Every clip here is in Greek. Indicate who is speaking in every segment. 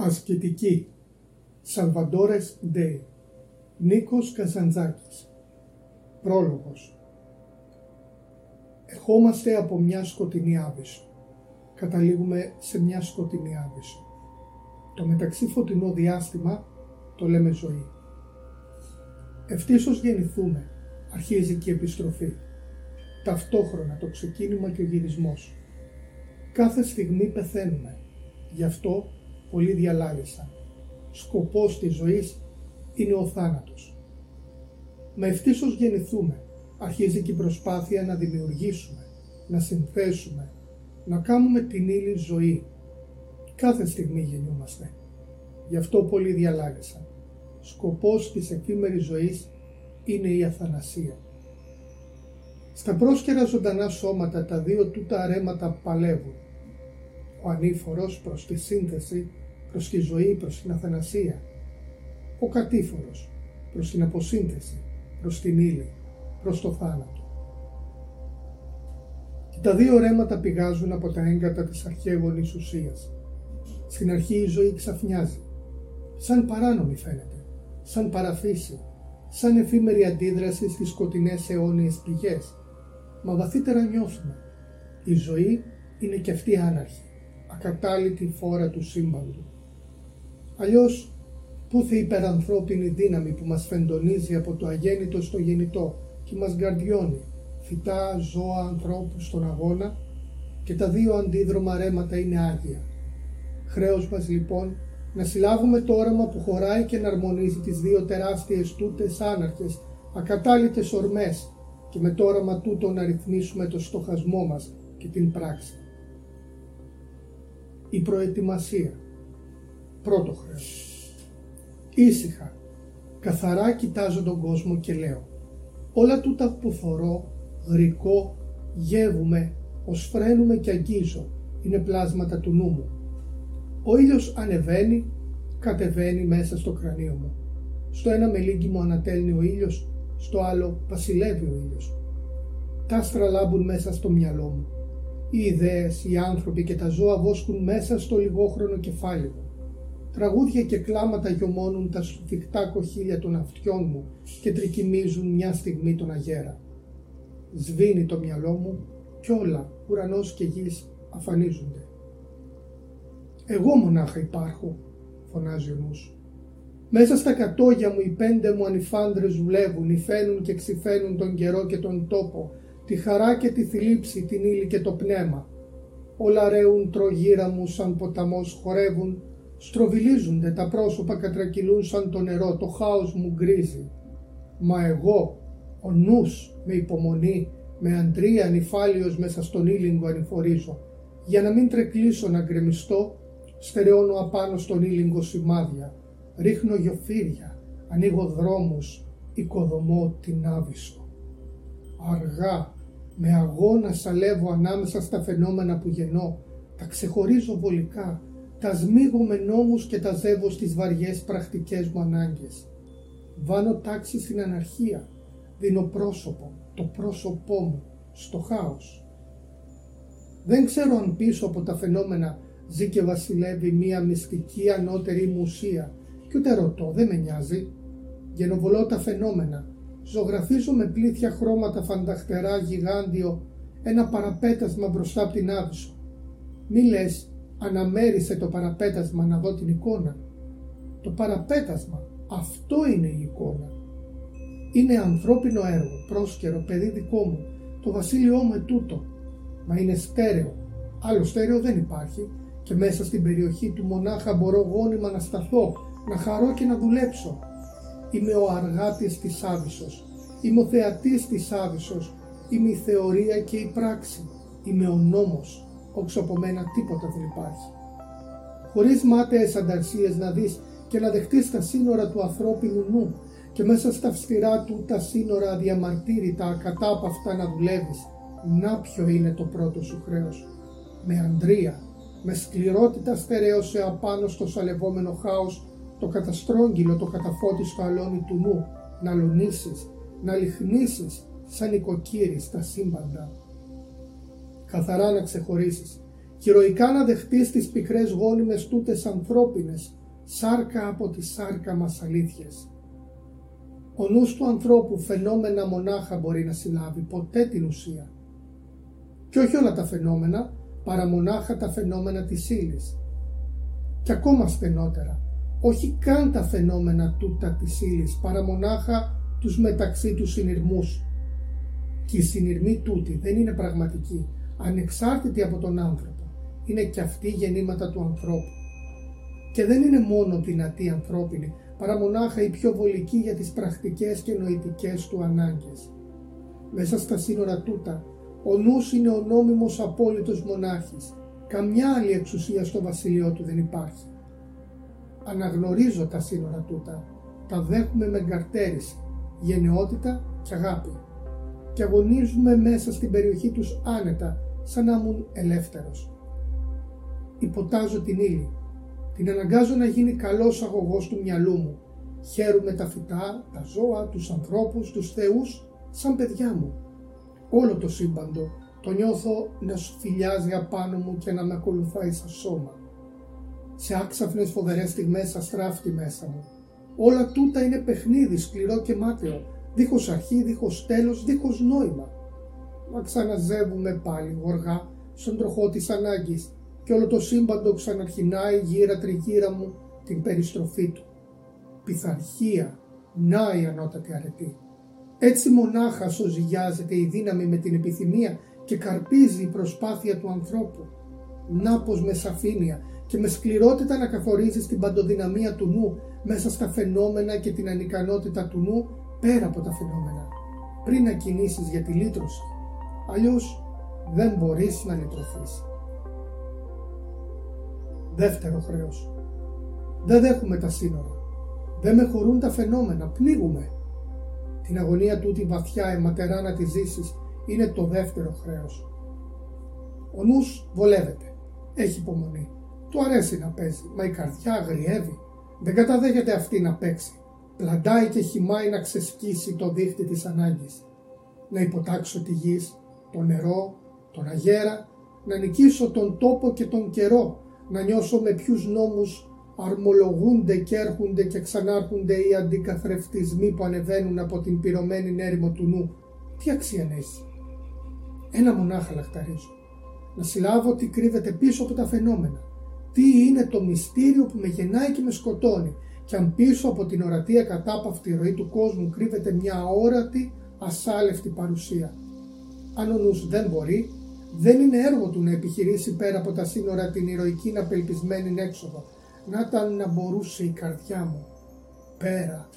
Speaker 1: Ασκητική Σαλβαντόρες Ντέι Νίκος Καζαντζάκης Πρόλογος Ερχόμαστε από μια σκοτεινή άβυσο. Καταλήγουμε σε μια σκοτεινή άβυσο. Το μεταξύ φωτεινό διάστημα το λέμε ζωή. Ευτύσως γεννηθούμε, αρχίζει και η επιστροφή. Ταυτόχρονα το ξεκίνημα και ο γυρισμός. Κάθε στιγμή πεθαίνουμε. Γι' αυτό πολλοί διαλάγησαν. Σκοπός της ζωής είναι ο θάνατος. Με ευτύσως γεννηθούμε. Αρχίζει και η προσπάθεια να δημιουργήσουμε, να συνθέσουμε, να κάνουμε την ύλη ζωή. Κάθε στιγμή γεννιούμαστε. Γι' αυτό πολλοί διαλάγησαν. Σκοπός της εφήμερης ζωής είναι η αθανασία. Στα πρόσκαιρα ζωντανά σώματα τα δύο τούτα αρέματα παλεύουν. Ο ανήφορος προς τη σύνθεση, προς τη ζωή, προς την αθανασία. Ο κατήφορος προς την αποσύνθεση, προς την ύλη, προς το θάνατο. Και τα δύο ρέματα πηγάζουν από τα έγκατα της αρχαίγονης ουσίας. Στην αρχή η ζωή ξαφνιάζει. Σαν παράνομη φαίνεται, σαν παραφύση, σαν εφήμερη αντίδραση στις σκοτεινές αιώνιες πηγές. Μα βαθύτερα νιώθουμε. Η ζωή είναι και αυτή άναρχη, ακατάλητη φόρα του σύμπαντου. Αλλιώς, πού θα υπερανθρώπινη δύναμη που μας φεντονίζει από το αγέννητο στο γεννητό και μας γκαρδιώνει, φυτά, ζώα, ανθρώπους στον αγώνα και τα δύο αντίδρομα ρέματα είναι άγια. Χρέος μας λοιπόν να συλλάβουμε το όραμα που χωράει και να αρμονίζει τις δύο τεράστιες τούτες άναρχες, ακατάλητες ορμές και με το όραμα τούτο να ρυθμίσουμε το στοχασμό μας και την πράξη. Η προετοιμασία. Πρώτο χρέος. Ήσυχα, καθαρά κοιτάζω τον κόσμο και λέω όλα τούτα που θωρώ, γρικό, γεύουμε, ως φρένουμε και αγγίζω, είναι πλάσματα του νου μου. Ο ήλιος ανεβαίνει, κατεβαίνει μέσα στο κρανίο μου. Στο ένα μελίγγι μου ανατέλνει ο ήλιος, στο άλλο βασιλεύει ο ήλιος. Τα άστρα λάμπουν μέσα στο μυαλό μου. Οι ιδέες, οι άνθρωποι και τα ζώα βόσκουν μέσα στο λιγόχρονο κεφάλι μου. Τραγούδια και κλάματα γιωμώνουν τα σφιχτά κοχύλια των αυτιών μου και τρικυμίζουν μια στιγμή τον αγέρα. Σβήνει το μυαλό μου κι όλα, ουρανός και γης, αφανίζονται. Εγώ μονάχα υπάρχω, φωνάζει ο νους. Μέσα στα κατόγια μου οι πέντε μου ανιφάντρες δουλεύουν, υφαίνουν και ξυφαίνουν τον καιρό και τον τόπο, τη χαρά και τη θλίψη, την ύλη και το πνεύμα. Όλα ρέουν τρογύρα μου σαν ποταμός χορεύουν, στροβιλίζονται τα πρόσωπα κατρακυλούν σαν το νερό, το χάος μου γκρίζει. Μα εγώ, ο νους με υπομονή, με αντρία ανυφάλιος μέσα στον ήλιγκο ανηφορίζω, για να μην τρεκλήσω να γκρεμιστώ, στερεώνω απάνω στον ήλιγκο σημάδια, ρίχνω γιοφύρια, ανοίγω δρόμους, οικοδομώ την άβυσο. Αργά, με αγώνα σαλεύω ανάμεσα στα φαινόμενα που γεννώ, τα ξεχωρίζω βολικά, τα σμίγω με νόμους και τα ζεύω στις βαριές πρακτικές μου ανάγκες. Βάνω τάξη στην αναρχία, δίνω πρόσωπο, το πρόσωπό μου, στο χάος. Δεν ξέρω αν πίσω από τα φαινόμενα ζει και βασιλεύει μία μυστική ανώτερη μου ουσία και ούτε ρωτώ, δεν με νοιάζει. Γενοβολώ τα φαινόμενα, ζωγραφίζω με πλήθια χρώματα φανταχτερά γιγάντιο ένα παραπέτασμα μπροστά από την άβυσο. Μη λες, αναμέρισε το παραπέτασμα να δω την εικόνα. Το παραπέτασμα, αυτό είναι η εικόνα. Είναι ανθρώπινο έργο, πρόσκαιρο, παιδί δικό μου, το βασίλειό μου ετούτο. Μα είναι στέρεο. Άλλο στέρεο δεν υπάρχει και μέσα στην περιοχή του μονάχα μπορώ γόνιμα να σταθώ, να χαρώ και να δουλέψω. Είμαι ο αργάτης της Άβυσσος, είμαι ο θεατής της Άβυσσος, είμαι η θεωρία και η πράξη, είμαι ο νόμος, όξω από μένα τίποτα δεν υπάρχει. Χωρίς μάταιες ανταρσίες να δεις και να δεχτείς τα σύνορα του ανθρώπινου νου και μέσα στα αυστηρά του τα σύνορα αδιαμαρτύρητα, ακατάπαυτα να δουλεύεις. Να ποιο είναι το πρώτο σου χρέος. Με αντρία, με σκληρότητα στερέωσε απάνω στο σαλευόμενο χάος το καταστρόγγυλο, το καταφώτιστο αλόνι του νου, να λονίσεις, να λιχνίσεις σαν οικοκύρης στα σύμπαντα. Καθαρά να ξεχωρίσεις Χειροϊκά να δεχτείς τις πικρές γόνιμες τούτες ανθρώπινες, σάρκα από τη σάρκα μας αλήθειες. Ο νους του ανθρώπου φαινόμενα μονάχα μπορεί να συλλάβει, ποτέ την ουσία. Και όχι όλα τα φαινόμενα, παρά μονάχα τα φαινόμενα της ύλης. Και ακόμα στενότερα, όχι καν τα φαινόμενα τούτα της ύλης, παρά μονάχα τους μεταξύ τους συνειρμούς. Και οι συνειρμοί τούτοι δεν είναι πραγματικοί, ανεξάρτητοι από τον άνθρωπο. Είναι και αυτοί γεννήματα του ανθρώπου. Και δεν είναι μόνο δυνατοί ανθρώπινοι, παρά μονάχα οι πιο βολικοί για τις πρακτικές και νοητικές του ανάγκες. Μέσα στα σύνορα τούτα, ο νους είναι ο νόμιμος απόλυτος μονάχης. Καμιά άλλη εξουσία στο βασίλειό του δεν υπάρχει. Αναγνωρίζω τα σύνορα τούτα, τα δέχουμε με εγκαρτέρηση, γενναιότητα και αγάπη και αγωνίζουμε μέσα στην περιοχή τους άνετα, σαν να ήμουν ελεύθερος. Υποτάζω την ύλη, την αναγκάζω να γίνει καλός αγωγός του μυαλού μου. Χαίρομαι τα φυτά, τα ζώα, τους ανθρώπους, τους θεούς, σαν παιδιά μου. Όλο το σύμπαντο το νιώθω να σου φιλιάζει απάνω μου και να με ακολουθάει σαν σώμα. Σε άξαφνες φοβερές στιγμές αστράφτει μέσα μου. Όλα τούτα είναι παιχνίδι σκληρό και μάταιο, δίχως αρχή, δίχως τέλος, δίχως νόημα. Μα ξαναζεύουμε πάλι γοργά στον τροχό της ανάγκης και όλο το σύμπαντο ξαναρχινάει γύρα τριγύρα μου την περιστροφή του. Πειθαρχία, να η ανώτατη αρετή. Έτσι μονάχα σοζυγιάζεται η δύναμη με την επιθυμία και καρπίζει η προσπάθεια του ανθρώπου. Να πως με σαφήνεια και με σκληρότητα να καθορίζεις την παντοδυναμία του νου μέσα στα φαινόμενα και την ανικανότητα του νου πέρα από τα φαινόμενα, πριν να κινήσεις για τη λύτρωση. Αλλιώς δεν μπορείς να λυτρωθείς. Δεύτερο χρέος. Δεν δέχουμε τα σύνορα. Δεν με χωρούν τα φαινόμενα. Πνίγουμε. Την αγωνία τούτη βαθιά αιματερά να τη ζήσεις είναι το δεύτερο χρέος. Ο νους βολεύεται. Έχει υπομονή. Του αρέσει να παίζει, μα η καρδιά αγριεύει. Δεν καταδέχεται αυτή να παίξει. Πλαντάει και χυμάει να ξεσκίσει το δίχτυ της ανάγκης. Να υποτάξω τη γης, το νερό, τον αγέρα, να νικήσω τον τόπο και τον καιρό, να νιώσω με ποιους νόμους αρμολογούνται και έρχονται και ξανάρχονται οι αντικαθρεφτισμοί που ανεβαίνουν από την πυρωμένη νέριμο του νου. Τι αξία έχει; Ένα μονάχα λαχταρίζω. Να συλλάβω τι κρύβεται πίσω από τα φαινόμενα. Τι είναι το μυστήριο που με γεννάει και με σκοτώνει. Και αν πίσω από την ορατή ακατάπαυτη ροή του κόσμου κρύβεται μια αόρατη, ασάλευτη παρουσία. Αν ο νους δεν μπορεί, δεν είναι έργο του να επιχειρήσει πέρα από τα σύνορα την ηρωική να πελπισμένη έξοδο. Να ήταν να μπορούσε η καρδιά μου. Πέρα,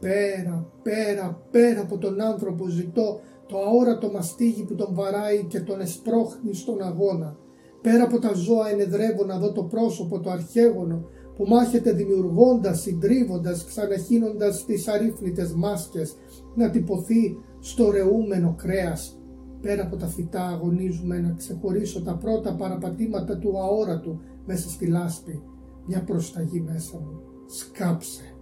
Speaker 1: πέρα, πέρα, πέρα από τον άνθρωπο ζητώ το αόρατο μαστίγι που τον βαράει και τον εσπρώχνει στον αγώνα. Πέρα από τα ζώα ενεδρεύω να δω το πρόσωπο το αρχαίγωνο που μάχεται δημιουργώντας, συντρίβοντας, ξαναχύνοντας τις αρρύφνητες μάσκες να τυπωθεί στο ρεούμενο κρέας Πέρα από τα φυτά αγωνίζουμε να ξεχωρίσω τα πρώτα παραπατήματα του αόρατου μέσα στη λάσπη. Μια προσταγή μέσα μου. Σκάψε.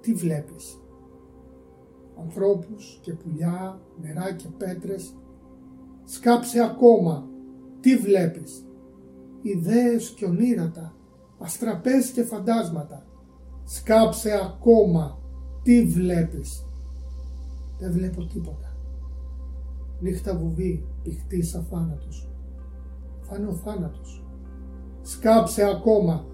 Speaker 1: Τι βλέπεις; Ανθρώπους και πουλιά, νερά και πέτρες. Σκάψε ακόμα. Τι βλέπεις; Ιδέες και ονείρατα. Αστραπές και φαντάσματα. Σκάψε ακόμα. Τι βλέπεις. Δεν βλέπω τίποτα νύχτα βουβή, πηχτή σαν θάνατος. Θα είναι ο θάνατος. Σκάψε ακόμα.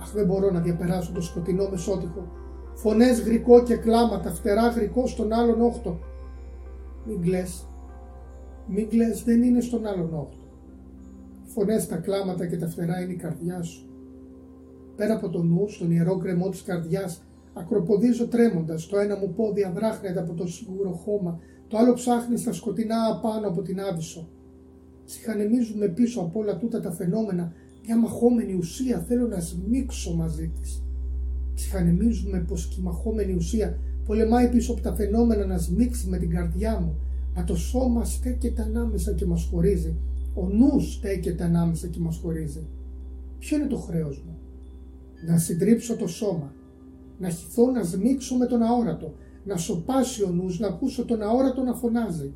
Speaker 1: Αχ, δεν μπορώ να διαπεράσω το σκοτεινό μεσότυχο. Φωνές γρικό και κλάματα, φτερά γρικό στον άλλον όχτο. Μην κλαις. Μην κλαις, δεν είναι στον άλλον όχτο. Φωνές, τα κλάματα και τα φτερά είναι η καρδιά σου. Πέρα από το νου, στον ιερό κρεμό της καρδιάς, ακροποδίζω τρέμοντας, το ένα μου πόδι αδράχνεται από το σίγουρο χώμα το άλλο ψάχνει στα σκοτεινά απάνω από την Άβυσσο. Ψυχανεμίζουμε πίσω από όλα τούτα τα φαινόμενα μια μαχόμενη ουσία θέλω να σμίξω μαζί της. Ψυχανεμίζουμε πως και η μαχόμενη ουσία πολεμάει πίσω από τα φαινόμενα να σμίξει με την καρδιά μου. Μα το σώμα στέκεται ανάμεσα και μας χωρίζει. Ο νους στέκεται ανάμεσα και μας χωρίζει. Ποιο είναι το χρέος μου; Να συντρίψω το σώμα. Να χυθώ να σμίξω με τον αόρατο να σοπάσει ο νους, να ακούσω τον αόρατο να φωνάζει.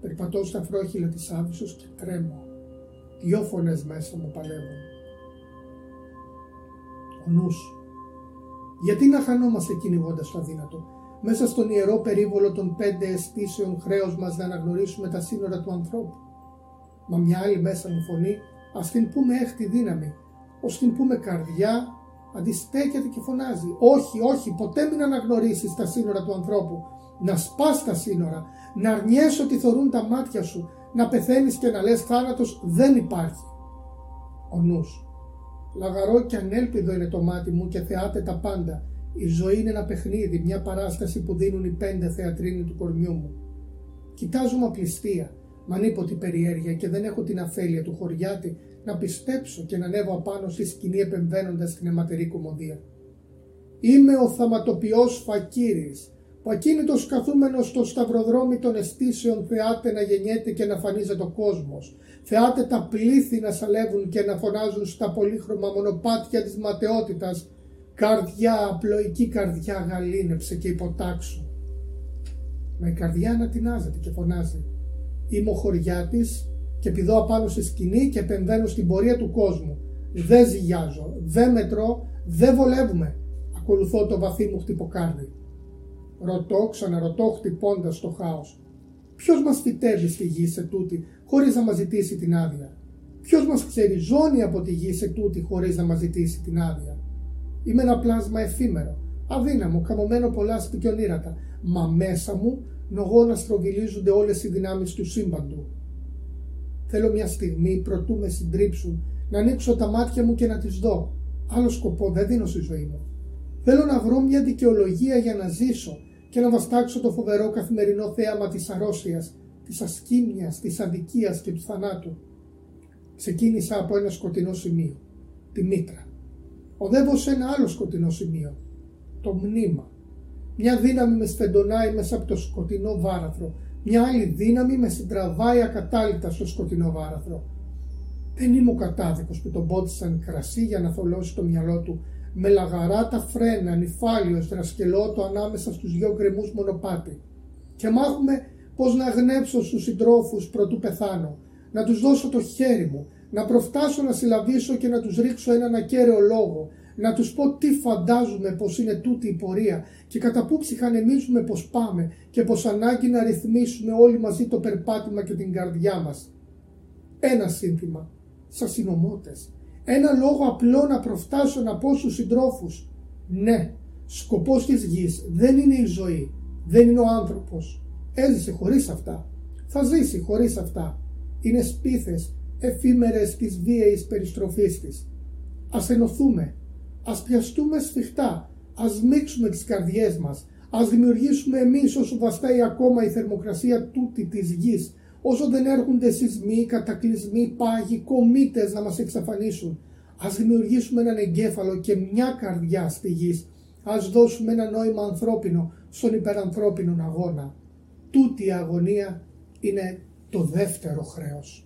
Speaker 1: Περπατώ στα φρόχυλα της Άβυσσος και τρέμω. Δυο φωνές μέσα μου παλεύουν. Ο νους. Γιατί να χανόμαστε κυνηγώντας το αδύνατο, μέσα στον ιερό περίβολο των πέντε αισθήσεων χρέος μας να αναγνωρίσουμε τα σύνορα του ανθρώπου. Μα μια άλλη μέσα μου φωνή, ας την πούμε έχτη δύναμη, ως την πούμε καρδιά, αντιστέκεται και φωνάζει. Όχι, όχι, ποτέ μην αναγνωρίσεις τα σύνορα του ανθρώπου. Να σπάς τα σύνορα, να αρνιέσαι ότι θωρούν τα μάτια σου, να πεθαίνεις και να λες θάνατος δεν υπάρχει. Ο νους. Λαγαρό και ανέλπιδο είναι το μάτι μου και θεάται τα πάντα. Η ζωή είναι ένα παιχνίδι, μια παράσταση που δίνουν οι πέντε θεατρίνοι του κορμιού μου. Κοιτάζω με απληστία, με ανίποτη περιέργεια και δεν έχω την αφέλεια του χωριάτη να πιστέψω και να ανέβω απάνω στη σκηνή επεμβαίνοντας την αιματερή κομμωδία. Είμαι ο θαματοποιός Φακύρης, που ακίνητος καθούμενος στο σταυροδρόμι των αισθήσεων θεάται να γεννιέται και να φανίζεται ο κόσμος. Θεάται τα πλήθη να σαλεύουν και να φωνάζουν στα πολύχρωμα μονοπάτια της ματαιότητας «Καρδιά, απλοϊκή καρδιά γαλήνεψε και υποτάξου». Με η καρδιά ανατινάζεται και φωνάζει «Είμαι ο χωριάτης και πηδώ απάνω στη σκηνή και επεμβαίνω στην πορεία του κόσμου. Δεν ζυγιάζω, δεν μετρώ, δεν βολεύουμε. Ακολουθώ το βαθύ μου χτυποκάρδι. Ρωτώ, ξαναρωτώ χτυπώντας το χάος. Ποιος μας φυτεύει στη γη σε τούτη χωρίς να μας ζητήσει την άδεια; Ποιος μας ξεριζώνει από τη γη σε τούτη χωρίς να μας ζητήσει την άδεια; Είμαι ένα πλάσμα εφήμερο, αδύναμο, καμωμένο πολλά σπικιονίρατα, μα μέσα μου νογώ να στρογγυλίζονται όλες οι δυνάμεις του σύμπαντου. Θέλω μια στιγμή, προτού με συντρίψουν, να ανοίξω τα μάτια μου και να τις δω. Άλλο σκοπό δεν δίνω στη ζωή μου. Θέλω να βρω μια δικαιολογία για να ζήσω και να βαστάξω το φοβερό καθημερινό θέαμα της αρρώσιας, της ασκήμιας, της αδικίας και του θανάτου. Ξεκίνησα από ένα σκοτεινό σημείο, τη μήτρα. Οδεύω σε ένα άλλο σκοτεινό σημείο, το μνήμα. Μια δύναμη με σφεντονάει μέσα από το σκοτεινό βάραθρο. Μια άλλη δύναμη με συντραβάει ακατάληπτα στο σκοτεινό βάραθρο. Δεν είμαι ο κατάδικος που τον πόντισαν κρασί για να θολώσει το μυαλό του. Με λαγαρά τα φρένα, νυφάλιο, στρασκελότο ανάμεσα στους δυο γκρεμούς μονοπάτι. Και μάθουμε πώς να γνέψω στους συντρόφους προτού πεθάνω, να τους δώσω το χέρι μου, να προφτάσω να συλλαβήσω και να τους ρίξω έναν ακέραιο λόγο, να τους πω τι φαντάζουμε πως είναι τούτη η πορεία και κατά πού ψυχανεμίζουμε πως πάμε και πως ανάγκη να ρυθμίσουμε όλοι μαζί το περπάτημα και την καρδιά μας. Ένα σύνθημα, σαν συνομότες, ένα λόγο απλό να προφτάσω να πω στους συντρόφους. Ναι, σκοπός της γης δεν είναι η ζωή, δεν είναι ο άνθρωπος. Έζησε χωρίς αυτά. Θα ζήσει χωρίς αυτά. Είναι σπίθες, εφήμερες της βίαιης περιστροφής της. Ας ενωθούμε, Ας πιαστούμε σφιχτά, ας μίξουμε τις καρδιές μας, ας δημιουργήσουμε εμείς όσο βαστάει ακόμα η θερμοκρασία τούτη της γης, όσο δεν έρχονται σεισμοί, κατακλυσμοί, πάγοι, κομίτες να μας εξαφανίσουν. Ας δημιουργήσουμε έναν εγκέφαλο και μια καρδιά στη γης. Ας δώσουμε ένα νόημα ανθρώπινο στον υπερανθρώπινο αγώνα. Τούτη η αγωνία είναι το δεύτερο χρέος.